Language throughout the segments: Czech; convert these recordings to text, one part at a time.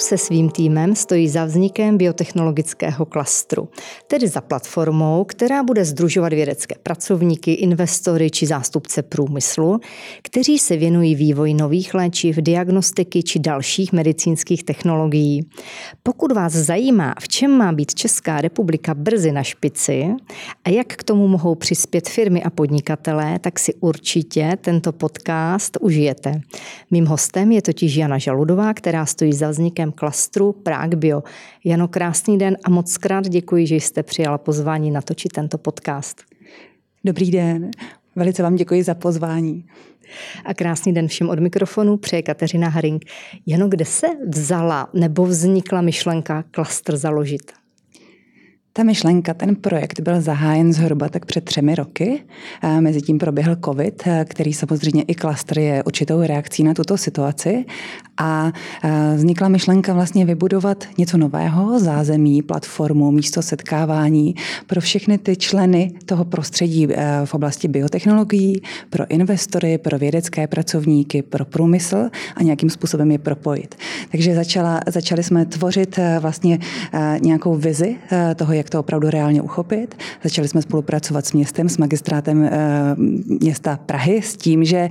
se svým týmem stojí za vznikem biotechnologického klastru, tedy za platformou, která bude združovat vědecké pracovníky, investory či zástupce průmyslu, kteří se věnují vývoji nových léčiv, diagnostiky či dalších medicínských technologií. Pokud vás zajímá, v čem má být Česká republika brzy na špici a jak k tomu mohou přispět firmy a podnikatelé, tak si určitě tento podcast užijete. Mým hostem je totiž Jana Žaludová, která stojí za vznikem klastru Prague Bio. Jano, krásný den a moc krát děkuji, že jste přijala pozvání natočit tento podcast. Dobrý den, velice vám děkuji za pozvání. A krásný den všem od mikrofonu přeje Kateřina Haring. Jano, kde se vzala nebo vznikla myšlenka klastr založit? Ta myšlenka, ten projekt byl zahájen zhruba tak před třemi roky. Mezitím proběhl COVID, který samozřejmě i klastr je určitou reakcí na tuto situaci. A vznikla myšlenka vlastně vybudovat něco nového, zázemí, platformu, místo setkávání pro všechny ty členy toho prostředí v oblasti biotechnologií, pro investory, pro vědecké pracovníky, pro průmysl a nějakým způsobem je propojit. Takže začala, začali jsme tvořit vlastně nějakou vizi toho, jak to opravdu reálně uchopit. Začali jsme spolupracovat s městem, s magistrátem e, města Prahy, s tím, že e,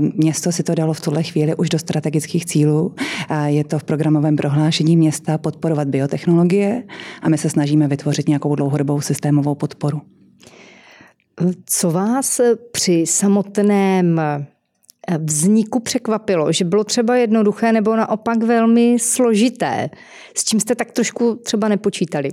město si to dalo v tuhle chvíli už do strategických cílů. E, je to v programovém prohlášení města podporovat biotechnologie a my se snažíme vytvořit nějakou dlouhodobou systémovou podporu. Co vás při samotném vzniku překvapilo, že bylo třeba jednoduché nebo naopak velmi složité, s čím jste tak trošku třeba nepočítali?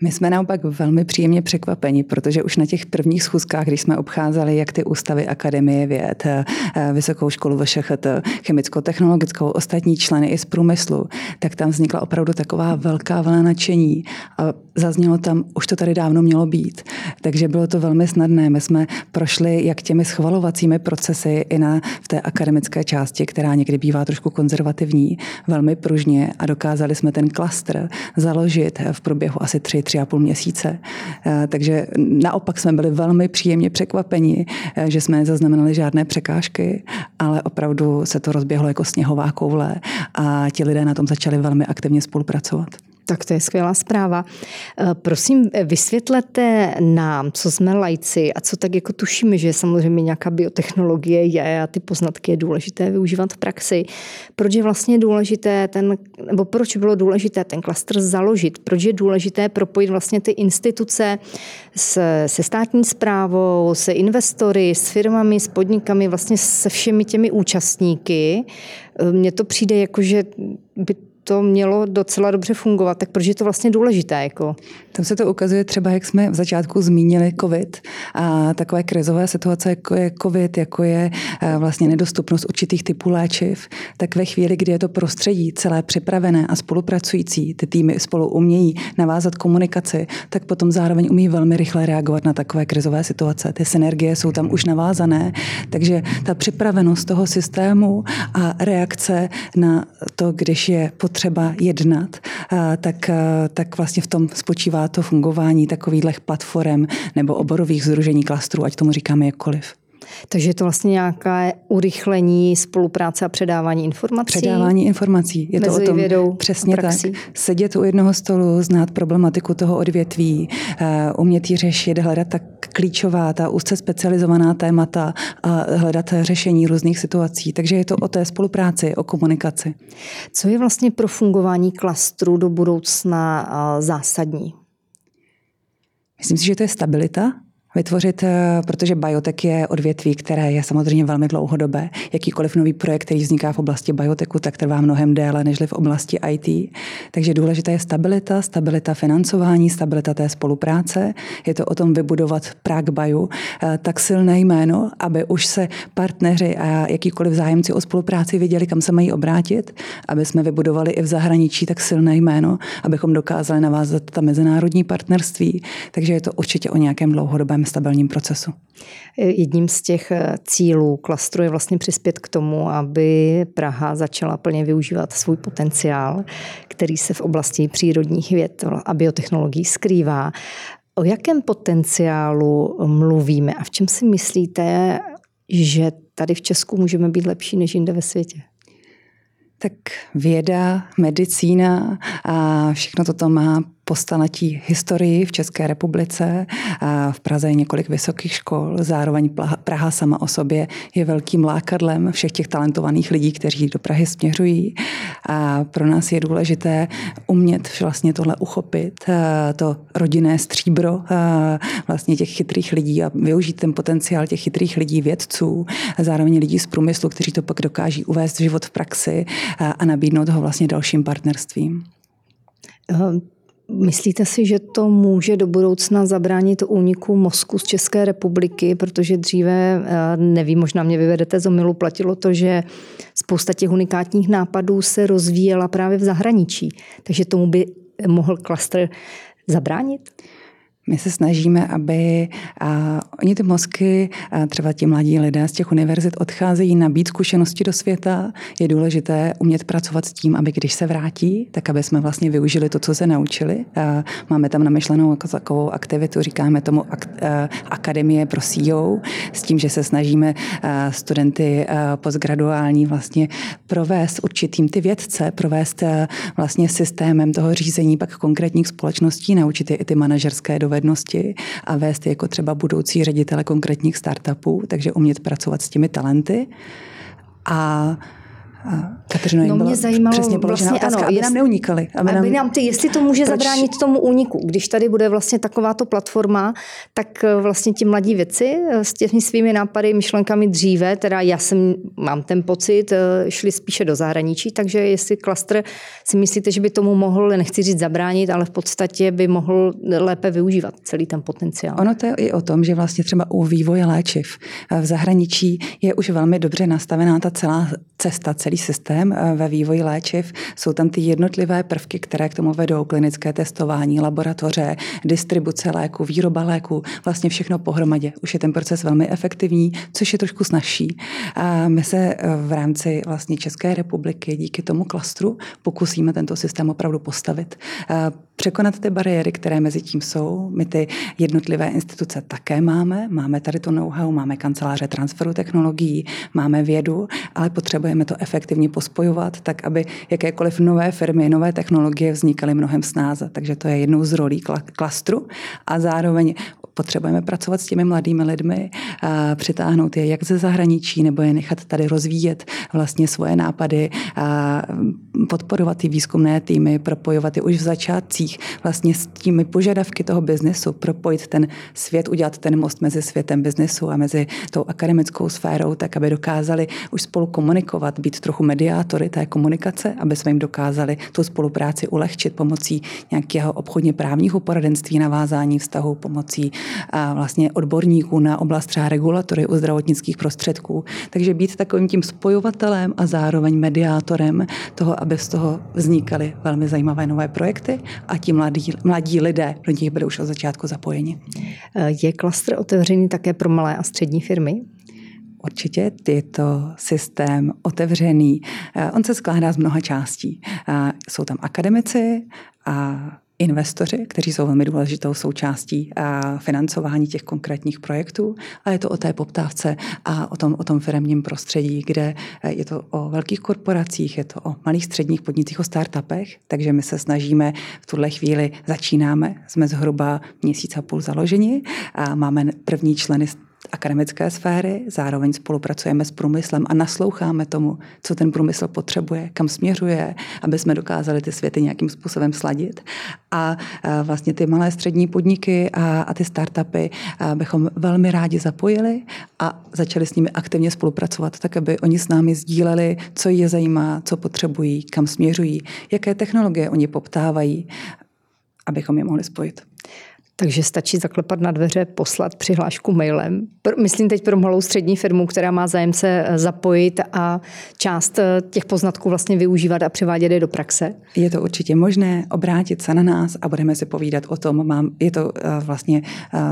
My jsme naopak velmi příjemně překvapeni, protože už na těch prvních schůzkách, když jsme obcházeli jak ty ústavy Akademie věd, eh, Vysokou školu VŠHT, chemicko-technologickou, ostatní členy i z průmyslu, tak tam vznikla opravdu taková velká vlna nadšení a zaznělo tam, už to tady dávno mělo být. Takže bylo to velmi snadné. My jsme prošli jak těmi schvalovacími procesy i na, v té akademické části, která někdy bývá trošku konzervativní, velmi pružně a dokázali jsme ten klastr založit v průběhu asi tři, tři a půl měsíce. Eh, takže naopak jsme byli velmi příjemně překvapeni, eh, že jsme nezaznamenali žádné překážky, ale opravdu se to rozběhlo jako sněhová koule a ti lidé na tom začali velmi aktivně spolupracovat. Tak to je skvělá zpráva. Eh, prosím, vysvětlete nám, co jsme lajci a co tak jako tušíme, že samozřejmě nějaká biotechnologie je a ty poznatky je důležité využívat v praxi. Proč je vlastně důležité ten, nebo proč bylo důležité ten klastr založit? Proč je důležité propojit vlastně ty instituce se, se státní zprávou, se investory, s firmami, s podnikami, vlastně se všemi těmi účastníky? Eh, mně to přijde jako, že by to mělo docela dobře fungovat, tak proč je to vlastně důležité? Jako? Tam se to ukazuje třeba, jak jsme v začátku zmínili COVID a takové krizové situace, jako je COVID, jako je eh, vlastně nedostupnost určitých typů léčiv, tak ve chvíli, kdy je to prostředí celé připravené a spolupracující, ty týmy spolu umějí navázat komunikaci, tak potom zároveň umí velmi rychle reagovat na takové krizové situace. Ty synergie jsou tam už navázané, takže ta připravenost toho systému a reakce na to, když je pod potřeba jednat, tak, tak vlastně v tom spočívá to fungování takových platform nebo oborových združení klastrů, ať tomu říkáme jakkoliv. Takže je to vlastně nějaké urychlení spolupráce a předávání informací? Předávání informací. Je to o tom vědou přesně tak. Sedět u jednoho stolu, znát problematiku toho odvětví, eh, umět ji řešit, hledat tak klíčová, ta úzce specializovaná témata a hledat řešení různých situací. Takže je to o té spolupráci, o komunikaci. Co je vlastně pro fungování klastru do budoucna zásadní? Myslím si, že to je stabilita, vytvořit, eh, protože biotech je odvětví, které je samozřejmě velmi dlouhodobé. Jakýkoliv nový projekt, který vzniká v oblasti biotechu, tak trvá mnohem déle než v oblasti IT. Takže důležité je stabilita, stabilita financování, stabilita té spolupráce. Je to o tom vybudovat Prague Bio eh, tak silné jméno, aby už se partneři a jakýkoliv zájemci o spolupráci věděli, kam se mají obrátit, aby jsme vybudovali i v zahraničí tak silné jméno, abychom dokázali navázat ta mezinárodní partnerství. Takže je to určitě o nějakém dlouhodobém stabilním procesu. Jedním z těch eh, cílů klastru je vlastně přispět k tomu, aby Praha začala plně využívat svůj potenciál, který se v oblasti přírodních věd a biotechnologií skrývá. O jakém potenciálu mluvíme a v čem si myslíte, že tady v Česku můžeme být lepší než jinde ve světě? Tak věda, medicína a všechno toto má po staletí historii v České republice. A v Praze je několik vysokých škol, zároveň Praha sama o sobě je velkým lákadlem všech těch talentovaných lidí, kteří do Prahy směřují. A pro nás je důležité umět vlastně tohle uchopit, to rodinné stříbro vlastně těch chytrých lidí a využít ten potenciál těch chytrých lidí, vědců, a zároveň lidí z průmyslu, kteří to pak dokáží uvést život v praxi a nabídnout ho vlastně dalším partnerstvím. Myslíte si, že to může do budoucna zabránit úniku mozku z České republiky, protože dříve, eh, nevím, možná mě vyvedete z omilu, platilo to, že spousta těch unikátních nápadů se rozvíjela právě v zahraničí. Takže tomu by mohl klastr zabránit? My se snažíme, aby a, oni ty mozky, třeba ti mladí lidé z těch univerzit odcházejí nabít zkušenosti do světa. Je důležité umět pracovat s tím, aby když se vrátí, tak aby jsme vlastně využili to, co se naučili. Máme tam namyšlenou jako takovou aktivitu, říkáme tomu Akademie pro CEO, s tím, že se snažíme studenty postgraduální vlastně provést určitým ty vědce, provést vlastně systémem toho řízení pak konkrétních společností, naučit je i ty manažerské dovednosti a vést jako třeba budoucí ředitele konkrétních startupů, takže umět pracovat s těmi talenty. A Kateřino, no, mě zajímalo, přesně položená vlastně, otázka, ano, aby jestli, nám neunikali. Aby, aby nám, ty, jestli to může proč? zabránit tomu úniku. Když tady bude vlastně takováto platforma, tak eh, vlastně ti mladí věci eh, s těmi svými nápady, myšlenkami dříve, teda já jsem, mám ten pocit, eh, šli spíše do zahraničí, takže jestli klastr si myslíte, že by tomu mohl, nechci říct zabránit, ale v podstatě by mohl lépe využívat celý ten potenciál. Ono to je i o tom, že vlastně třeba u vývoje léčiv v zahraničí je už velmi dobře nastavená ta celá cesta, celý celý systém eh, ve vývoji léčiv. Jsou tam ty jednotlivé prvky, které k tomu vedou. Klinické testování, laboratoře, distribuce léku, výroba léku, vlastně všechno pohromadě. Už je ten proces velmi efektivní, což je trošku snažší. A my se eh, v rámci vlastně České republiky díky tomu klastru pokusíme tento systém opravdu postavit. Překonat ty bariéry, které mezi tím jsou. My ty jednotlivé instituce také máme. Máme tady to know-how, máme kanceláře transferu technologií, máme vědu, ale potřebujeme to efektivně pospojovat, tak aby jakékoliv nové firmy, nové technologie vznikaly mnohem snáze. Takže to je jednou z rolí klastru a zároveň potřebujeme pracovat s těmi mladými lidmi, a přitáhnout je jak ze zahraničí, nebo je nechat tady rozvíjet vlastně svoje nápady, a podporovat ty výzkumné týmy, propojovat je už v začátcích vlastně s těmi požadavky toho biznesu, propojit ten svět, udělat ten most mezi světem biznesu a mezi tou akademickou sférou, tak aby dokázali už spolu komunikovat, být trochu mediátory té komunikace, aby jsme jim dokázali tu spolupráci ulehčit pomocí nějakého obchodně právního poradenství, navázání vztahu, pomocí vlastně odborníků na oblast třeba regulatory u zdravotnických prostředků. Takže být takovým tím spojovatelem a zároveň mediátorem toho, aby z toho vznikaly velmi zajímavé nové projekty a ti mladí, mladí lidé do nich budou už od začátku zapojeni. Je klastr otevřený také pro malé a střední firmy? Určitě je to systém otevřený. On se skládá z mnoha částí. Jsou tam akademici a investoři, kteří jsou velmi důležitou součástí financování těch konkrétních projektů, a je to o té poptávce a o tom, o tom firmním prostředí, kde je to o velkých korporacích, je to o malých středních podnicích, o startupech, takže my se snažíme v tuhle chvíli, začínáme, jsme zhruba měsíc a půl založeni a máme první členy akademické sféry, zároveň spolupracujeme s průmyslem a nasloucháme tomu, co ten průmysl potřebuje, kam směřuje, aby jsme dokázali ty světy nějakým způsobem sladit. A vlastně ty malé střední podniky a, a ty startupy bychom velmi rádi zapojili a začali s nimi aktivně spolupracovat, tak aby oni s námi sdíleli, co je zajímá, co potřebují, kam směřují, jaké technologie oni poptávají, abychom je mohli spojit. Takže stačí zaklepat na dveře, poslat přihlášku mailem. Myslím teď pro malou střední firmu, která má zájem se eh, zapojit a část eh, těch poznatků vlastně využívat a převádět je do praxe. Je to určitě možné obrátit se na nás a budeme si povídat o tom. Mám, je to eh, vlastně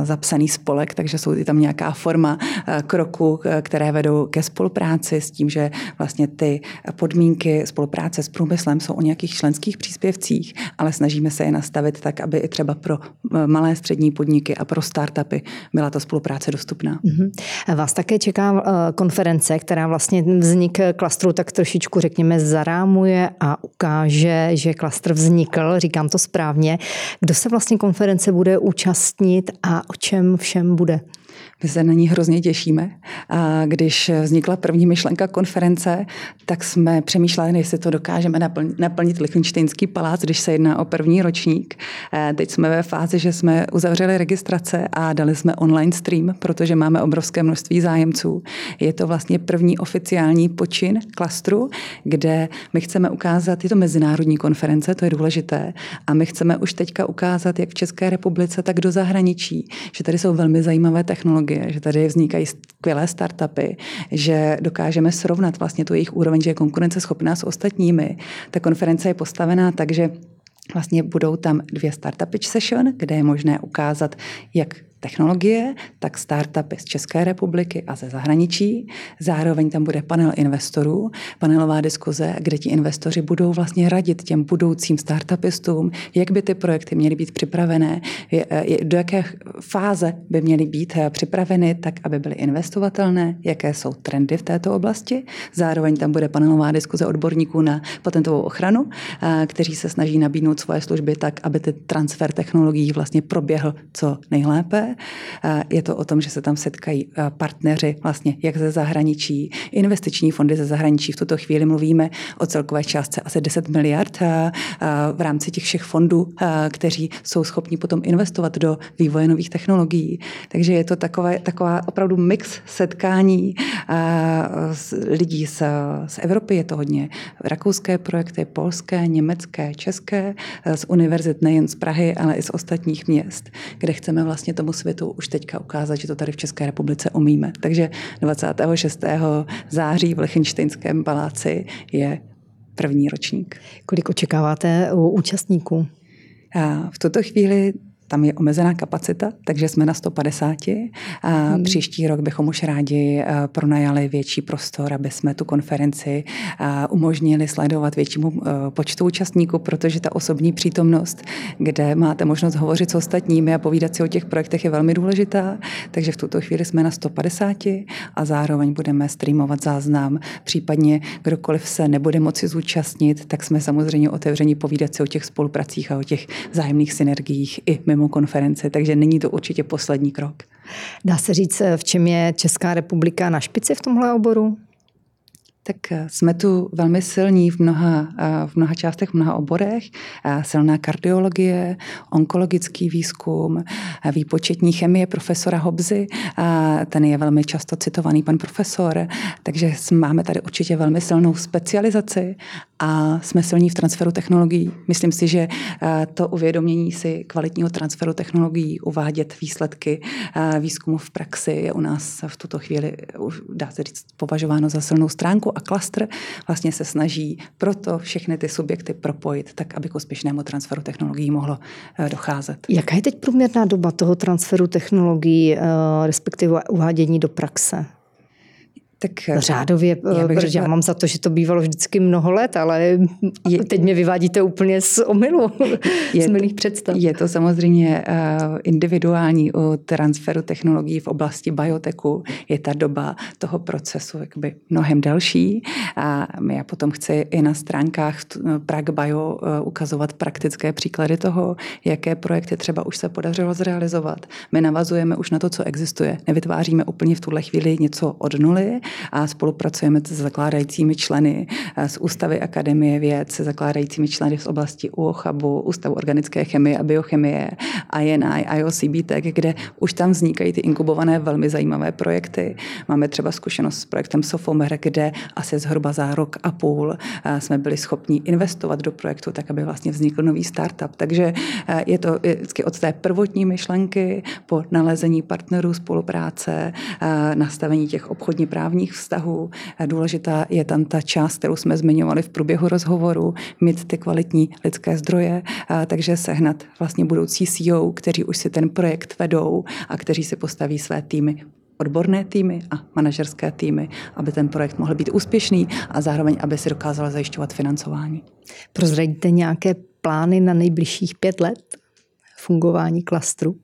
zapsaný spolek, takže jsou tam nějaká forma kroků, které vedou ke spolupráci s tím, že vlastně ty podmínky spolupráce s průmyslem jsou o nějakých členských příspěvcích, ale snažíme se je nastavit tak, aby i třeba pro malé malé střední podniky a pro startupy byla ta spolupráce dostupná. Mm-hmm. Vás také čeká konference, která vlastně vznik klastru tak trošičku, řekněme, zarámuje a ukáže, že klastr vznikl, říkám to správně. Kdo se vlastně konference bude účastnit a o čem všem bude? My se na ní hrozně těšíme. A když vznikla první myšlenka konference, tak jsme přemýšleli, jestli to dokážeme naplnit, Lichtensteinský palác, když se jedná o první ročník. Teď jsme ve fázi, že jsme uzavřeli registrace a dali jsme online stream, protože máme obrovské množství zájemců. Je to vlastně první oficiální počin klastru, kde my chceme ukázat, je to mezinárodní konference, to je důležité, a my chceme už teďka ukázat, jak v České republice, tak do zahraničí, že tady jsou velmi zajímavé technologie technologie, že tady vznikají skvělé startupy, že dokážeme srovnat vlastně tu jejich úroveň, že je konkurenceschopná s ostatními. Ta konference je postavená tak, že Vlastně budou tam dvě startup session, kde je možné ukázat, jak technologie, tak startupy z České republiky a ze zahraničí. Zároveň tam bude panel investorů, panelová diskuze, kde ti investoři budou vlastně radit těm budoucím startupistům, jak by ty projekty měly být připravené, do jaké fáze by měly být eh, připraveny, tak aby byly investovatelné, jaké jsou trendy v této oblasti. Zároveň tam bude panelová diskuze odborníků na patentovou ochranu, eh, kteří se snaží nabídnout svoje služby tak, aby ten transfer technologií vlastně proběhl co nejlépe. Je to o tom, že se tam setkají partneři vlastně jak ze zahraničí, investiční fondy ze zahraničí. V tuto chvíli mluvíme o celkové částce asi 10 miliard v rámci těch všech fondů, kteří jsou schopni potom investovat do vývoje nových technologií. Takže je to takové, taková opravdu mix setkání lidí z, z Evropy. Je to hodně rakouské projekty, polské, německé, české, z univerzit nejen z Prahy, ale i z ostatních měst, kde chceme vlastně tomu světu už teďka ukázat, že to tady v České republice umíme. Takže 26. září v Lechenštejnském paláci je první ročník. Kolik očekáváte u účastníků? V tuto chvíli tam je omezená kapacita, takže jsme na 150. A hmm. Příští rok bychom už rádi eh, pronajali větší prostor, aby jsme tu konferenci eh, umožnili sledovat většímu eh, počtu účastníků, protože ta osobní přítomnost, kde máte možnost hovořit s ostatními a povídat si o těch projektech, je velmi důležitá. Takže v tuto chvíli jsme na 150 a zároveň budeme streamovat záznam. Případně kdokoliv se nebude moci zúčastnit, tak jsme samozřejmě otevření povídat si o těch spolupracích a o těch zájemných synergiích i mimo mimo konferenci, takže není to určitě poslední krok. Dá se říct, v čem je Česká republika na špici v tomhle oboru? Tak eh, jsme tu velmi silní v mnoha, eh, v mnoha částech, v mnoha oborech. Eh, silná kardiologie, onkologický výzkum, výpočetní chemie profesora Hobzy, ten je velmi často citovaný pan profesor, takže máme tady určitě velmi silnou specializaci a jsme silní v transferu technologií. Myslím si, že to uvědomění si kvalitního transferu technologií, uvádět výsledky výzkumu v praxi je u nás v tuto chvíli, dá se říct, považováno za silnou stránku a klastr vlastně se snaží proto všechny ty subjekty propojit, tak aby k úspěšnému transferu technologií mohlo eh, docházet. Jaká je teď průměrná doba toho transferu technologií, eh, respektive uvádění do praxe? Tak eh, řádově, já protože řekla, já mám za to, že to bývalo vždycky mnoho let, ale je, teď mě vyvádíte úplně z omylu, je, z milých představ. Je to samozřejmě uh, individuální u transferu technologií v oblasti bioteku. Je ta doba toho procesu jakoby mnohem delší a já potom chci i na stránkách Prague Bio ukazovat praktické příklady toho, jaké projekty třeba už se podařilo zrealizovat. My navazujeme už na to, co existuje. Nevytváříme úplně v tuhle chvíli něco od nuly, a spolupracujeme s zakládajícími členy eh, z Ústavy Akademie věd, se zakládajícími členy z oblasti UOCHABu, Ústavu organické chemie a biochemie, INI, IOCB Tech, kde už tam vznikají ty inkubované velmi zajímavé projekty. Máme třeba zkušenost s projektem Sofomer, kde asi zhruba za rok a půl eh, jsme byli schopni investovat do projektu, tak aby vlastně vznikl nový startup. Takže eh, je to vždycky od té prvotní myšlenky po nalezení partnerů spolupráce, nastavení těch obchodně právních pracovních vztahů. Důležitá je tam ta část, kterou jsme zmiňovali v průběhu rozhovoru, mít ty kvalitní lidské zdroje, takže sehnat vlastně budoucí CEO, kteří už si ten projekt vedou a kteří si postaví své týmy odborné týmy a manažerské týmy, aby ten projekt mohl být úspěšný a zároveň, aby si dokázal zajišťovat financování. Prozradíte nějaké plány na nejbližších pět let? fungování klastru?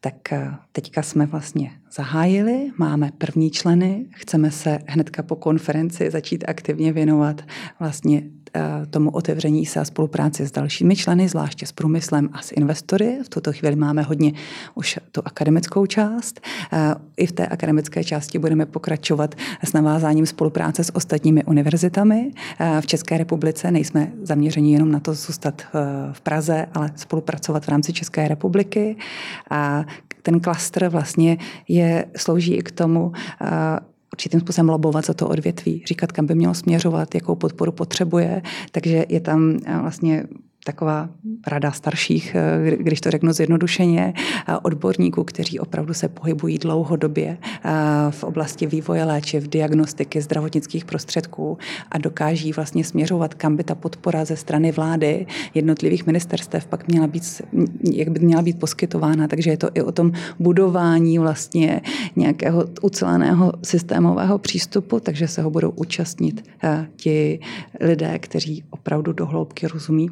Tak eh, teďka jsme vlastně zahájili, máme první členy, chceme se hnedka po konferenci začít aktivně věnovat vlastně Eh, tomu otevření se a spolupráci s dalšími členy, zvláště s průmyslem a s investory. V tuto chvíli máme hodně už tu akademickou část. Eh, I v té akademické části budeme pokračovat s navázáním spolupráce s ostatními univerzitami. Eh, v České republice nejsme zaměřeni jenom na to zůstat v Praze, ale spolupracovat v rámci České republiky. A ten klastr vlastně je, slouží i k tomu, určitým způsobem lobovat za to odvětví, říkat, kam by mělo směřovat, jakou podporu potřebuje. Takže je tam eh, vlastně taková rada starších, eh, když to řeknu zjednodušeně, eh, odborníků, kteří opravdu se pohybují dlouhodobě eh, v oblasti vývoje léčiv, diagnostiky, zdravotnických prostředků a dokáží vlastně směřovat, kam by ta podpora ze strany vlády jednotlivých ministerstev pak měla být, jak by měla být poskytována. Takže je to i o tom budování vlastně nějakého uceleného systémového přístupu, takže se ho budou účastnit ti lidé, kteří opravdu do hloubky rozumí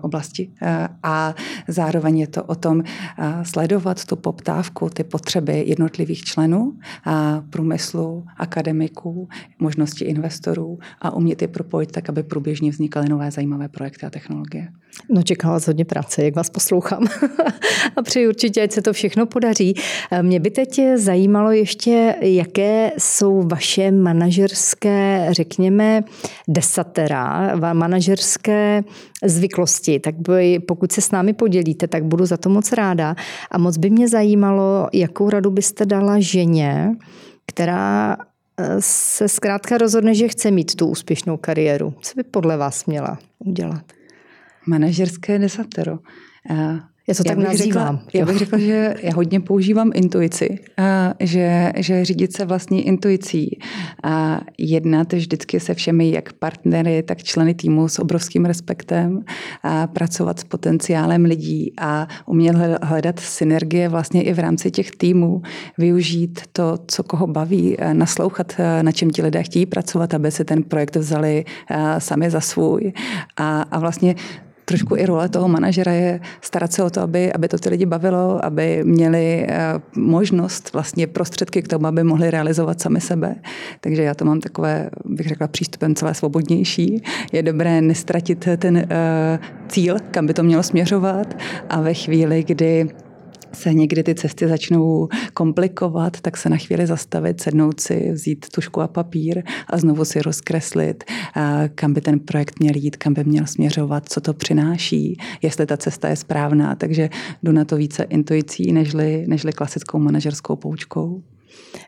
oblasti. Eh, a zároveň je to o tom eh, sledovat tu poptávku, ty potřeby jednotlivých členů průmyslu, akademiků, možnosti investorů a umět je propojit tak, aby průběžně vznikaly nové zajímavé projekty a technologie. No čeká vás hodně práce, jak vás poslouchám. a přeji určitě, ať se to všechno podaří. Mě by teď zajímalo ještě, jaké jsou vaše manažerské, řekněme, desatera, manažerské zvyklosti. Tak by, pokud se s námi podělíte, tak budu za to moc ráda. A moc by mě zajímalo, jakou radu byste dala ženě, která eh, se zkrátka rozhodne, že chce mít tu úspěšnou kariéru. Co by podle vás měla udělat? Manažerské desatero. Já to já tak nazývám. Řekla, já bych řekla, že já hodně používám intuici, a že, že řídit se vlastní intuicí. A jednat vždycky se všemi, jak partnery, tak členy týmu s obrovským respektem a pracovat s potenciálem lidí a umět hledat synergie vlastně i v rámci těch týmů, využít to, co koho baví, naslouchat, na čem ti lidé chtějí pracovat, aby si ten projekt vzali sami za svůj. A, a vlastně trošku i role toho manažera je starat se o to, aby, aby to ty lidi bavilo, aby měli eh, možnost, vlastně prostředky k tomu, aby mohli realizovat sami sebe. Takže já to mám takové, bych řekla, přístupem celé svobodnější. Je dobré nestratit ten uh, cíl, kam by to mělo směřovat a ve chvíli, kdy se někdy ty cesty začnou komplikovat, tak se na chvíli zastavit, sednout si, vzít tušku a papír a znovu si rozkreslit, kam by ten projekt měl jít, kam by měl směřovat, co to přináší, jestli ta cesta je správná. Takže jdu na to více intuicí, nežli, nežli klasickou manažerskou poučkou.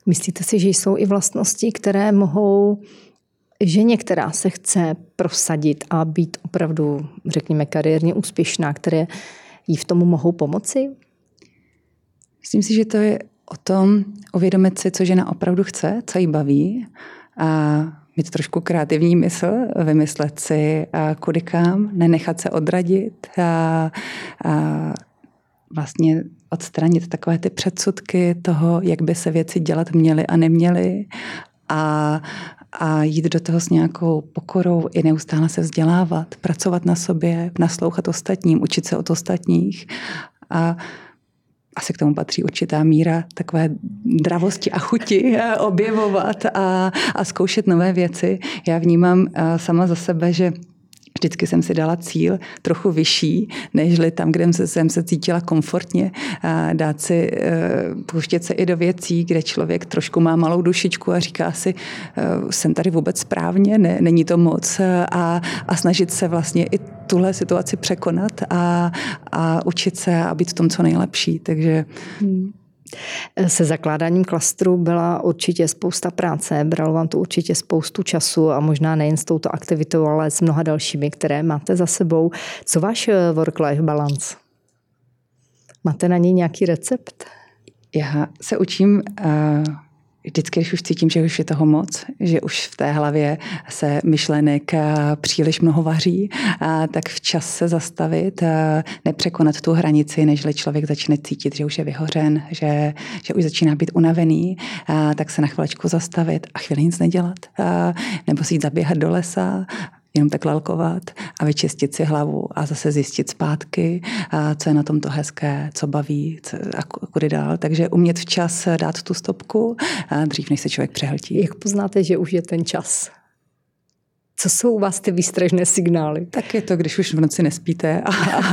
Myslíte si, že jsou i vlastnosti, které mohou ženě, která se chce prosadit a být opravdu, řekněme, kariérně úspěšná, které jí v tomu mohou pomoci? Myslím si, že to je o tom uvědomit si, co žena opravdu chce, co jí baví a mít trošku kreativní mysl, vymyslet si, kudy kam, nenechat se odradit a, a vlastně odstranit takové ty předsudky toho, jak by se věci dělat měly a neměly a, a jít do toho s nějakou pokorou i neustále se vzdělávat, pracovat na sobě, naslouchat ostatním, učit se od ostatních a asi k tomu patří určitá míra takové dravosti a chuti objevovat a, a zkoušet nové věci. Já vnímám eh, sama za sebe, že Vždycky jsem si dala cíl trochu vyšší, nežli tam, kde jsem se cítila komfortně. A dát si, eh, pouštět se i do věcí, kde člověk trošku má malou dušičku a říká si, eh, jsem tady vůbec správně, ne, není to moc. A, a snažit se vlastně i tuhle situaci překonat a, a učit se a být v tom co nejlepší. Takže hmm. Se zakládáním klastru byla určitě spousta práce, bralo vám to určitě spoustu času a možná nejen s touto aktivitou, ale s mnoha dalšími, které máte za sebou. Co váš eh, work-life balance? Máte na něj nějaký recept? Já se učím uh vždycky, když už cítím, že už je toho moc, že už v té hlavě se myšlenek eh, příliš mnoho vaří, tak včas se zastavit, nepřekonat tu hranici, nežli člověk začne cítit, že už je vyhořen, že, že už začíná být unavený, tak se na chvilečku zastavit a chvíli nic nedělat. Nebo si jít zaběhat do lesa, jenom tak lalkovat a vyčistit si hlavu a zase zjistit zpátky, co je na tomto hezké, co baví a kudy dál. Takže umět včas dát tu stopku, dřív než se člověk přehltí. Jak poznáte, že už je ten čas? Co jsou u vás ty výstražné signály? Tak je to, když už v noci nespíte a,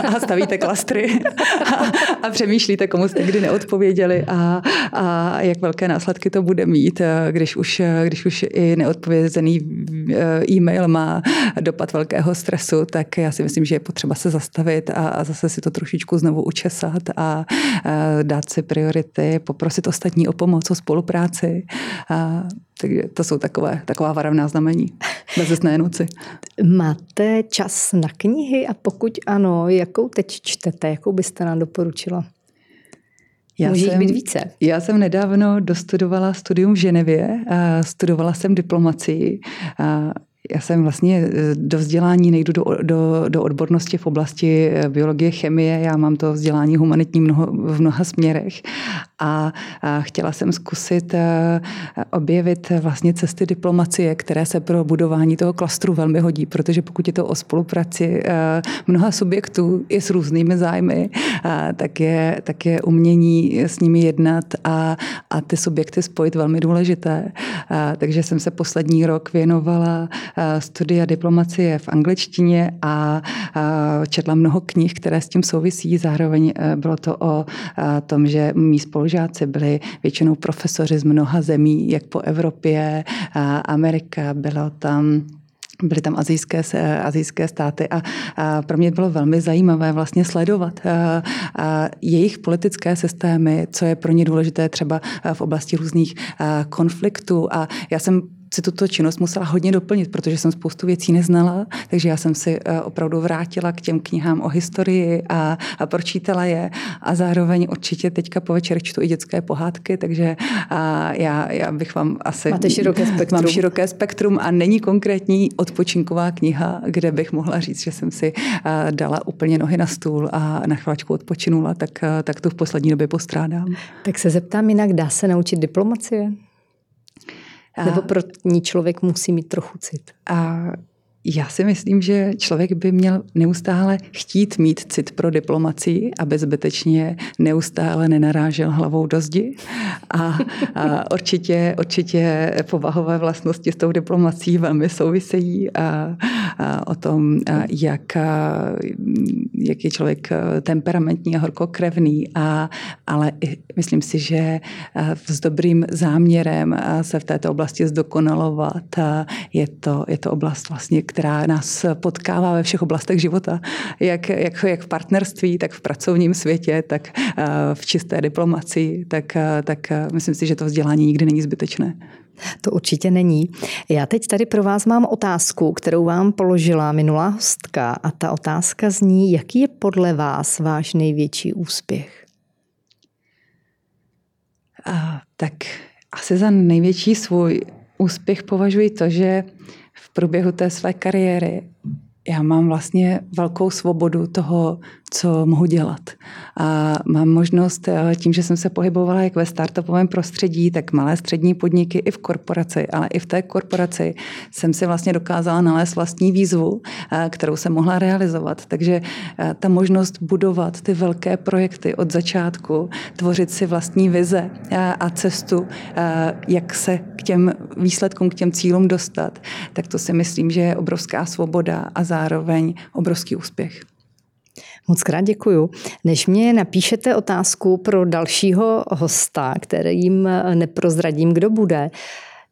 a stavíte klastry a, a přemýšlíte, komu jste kdy neodpověděli a, a jak velké následky to bude mít, když už, když už i neodpovězený eh, e-mail má dopad velkého stresu, tak já si myslím, že je potřeba se zastavit a, a zase si to trošičku znovu učesat a, a dát si priority, poprosit ostatní o pomoc, o spolupráci. A, takže to jsou takové, taková varovná znamení bezesné noci. Máte čas na knihy a pokud ano, jakou teď čtete, jakou byste nám doporučila? Já Může jsem, být více. Já jsem nedávno dostudovala studium v Ženevě, studovala jsem diplomacii. Já jsem vlastně eh, do vzdělání nejdu do, do, do odbornosti v oblasti eh, biologie, chemie. Já mám to vzdělání humanitní mnoho, v mnoha směrech. A, a chtěla jsem zkusit eh, objevit vlastně cesty diplomacie, které se pro budování toho klastru velmi hodí, protože pokud je to o spolupráci mnoha subjektů i s různými zájmy, tak je, tak je umění s nimi jednat a, a ty subjekty spojit velmi důležité. Takže jsem se poslední rok věnovala studia diplomacie v angličtině a četla mnoho knih, které s tím souvisí. Zároveň eh, bylo to o eh, tom, že mý spolužáci byli většinou profesoři z mnoha zemí, jak po Evropě, Amerika, bylo tam Byly tam azijské, azijské státy a, a pro mě bylo velmi zajímavé vlastně sledovat a, a jejich politické systémy, co je pro ně důležité třeba v oblasti různých konfliktů. A já jsem si tuto činnost musela hodně doplnit, protože jsem spoustu věcí neznala, takže já jsem si eh, opravdu vrátila k těm knihám o historii a, a pročítala je a zároveň určitě teďka po večer čtu i dětské pohádky, takže a já, já bych vám asi... Máte široké spektrum. Mám široké spektrum a není konkrétní odpočinková kniha, kde bych mohla říct, že jsem si eh, dala úplně nohy na stůl a na chváčku odpočinula, tak, eh, tak to v poslední době postrádám. Tak se zeptám jinak, dá se naučit diplomacie? Nebo pro ní člověk musí mít trochu cit? A já si myslím, že člověk by měl neustále chtít mít cit pro diplomacii, aby zbytečně neustále nenarážel hlavou do zdi. A, a určitě, určitě povahové vlastnosti s tou diplomací velmi souvisejí a, a o tom, a jak, a, jak je člověk temperamentní a horkokrevný. A, ale myslím si, že s dobrým záměrem se v této oblasti zdokonalovat je to, je to oblast vlastně, která nás potkává ve všech oblastech života, jak, jak, jak v partnerství, tak v pracovním světě, tak eh, v čisté diplomacii, tak, eh, tak eh, myslím si, že to vzdělání nikdy není zbytečné. To určitě není. Já teď tady pro vás mám otázku, kterou vám položila minulá hostka a ta otázka zní, jaký je podle vás váš největší úspěch? A, tak asi za největší svůj úspěch považuji to, že v průběhu té své kariéry já mám vlastně velkou svobodu toho, co mohu dělat. A mám možnost, eh, tím, že jsem se pohybovala jak ve startupovém prostředí, tak malé střední podniky i v korporaci, ale i v té korporaci jsem si vlastně dokázala nalézt vlastní výzvu, eh, kterou jsem mohla realizovat. Takže eh, ta možnost budovat ty velké projekty od začátku, tvořit si vlastní vize a cestu, jak se k těm výsledkům, k těm cílům dostat, tak to si myslím, že je obrovská svoboda a zároveň obrovský úspěch. Moc krát děkuju. Než mě napíšete otázku pro dalšího hosta, kterým neprozradím, kdo bude,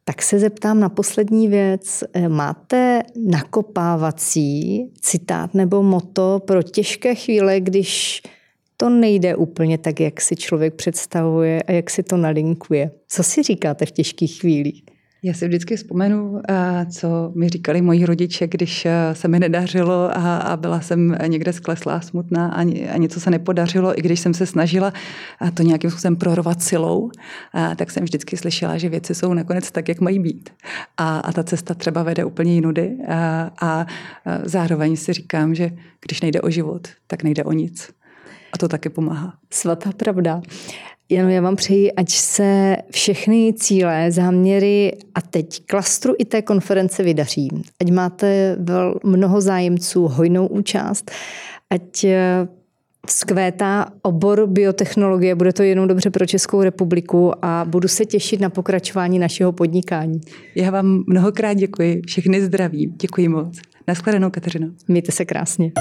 tak se zeptám na poslední věc. Máte nakopávací citát nebo moto pro těžké chvíle, když to nejde úplně tak, jak si člověk představuje a jak si to nalinkuje. Co si říkáte v těžkých chvílích? Já si vždycky vzpomenu, eh, co mi říkali moji rodiče, když eh, se mi nedařilo a, byla jsem někde skleslá, smutná a, něco se nepodařilo, i když jsem se snažila to nějakým způsobem prorovat silou, a, tak jsem vždycky slyšela, že věci jsou nakonec tak, jak mají být. A, ta cesta třeba vede úplně jinudy. A zároveň si říkám, že když nejde o život, tak nejde o nic. A to taky pomáhá. Svatá pravda. Janu, já vám přeji, ať se všechny cíle, záměry a teď klastru i té konference vydaří. Ať máte vel mnoho zájemců, hojnou účast, ať eh, vzkvétá obor biotechnologie, bude to jenom dobře pro Českou republiku a budu se těšit na pokračování našeho podnikání. Já vám mnohokrát děkuji, všechny zdraví, děkuji moc. Naschledanou, Kateřino. Mějte se krásně.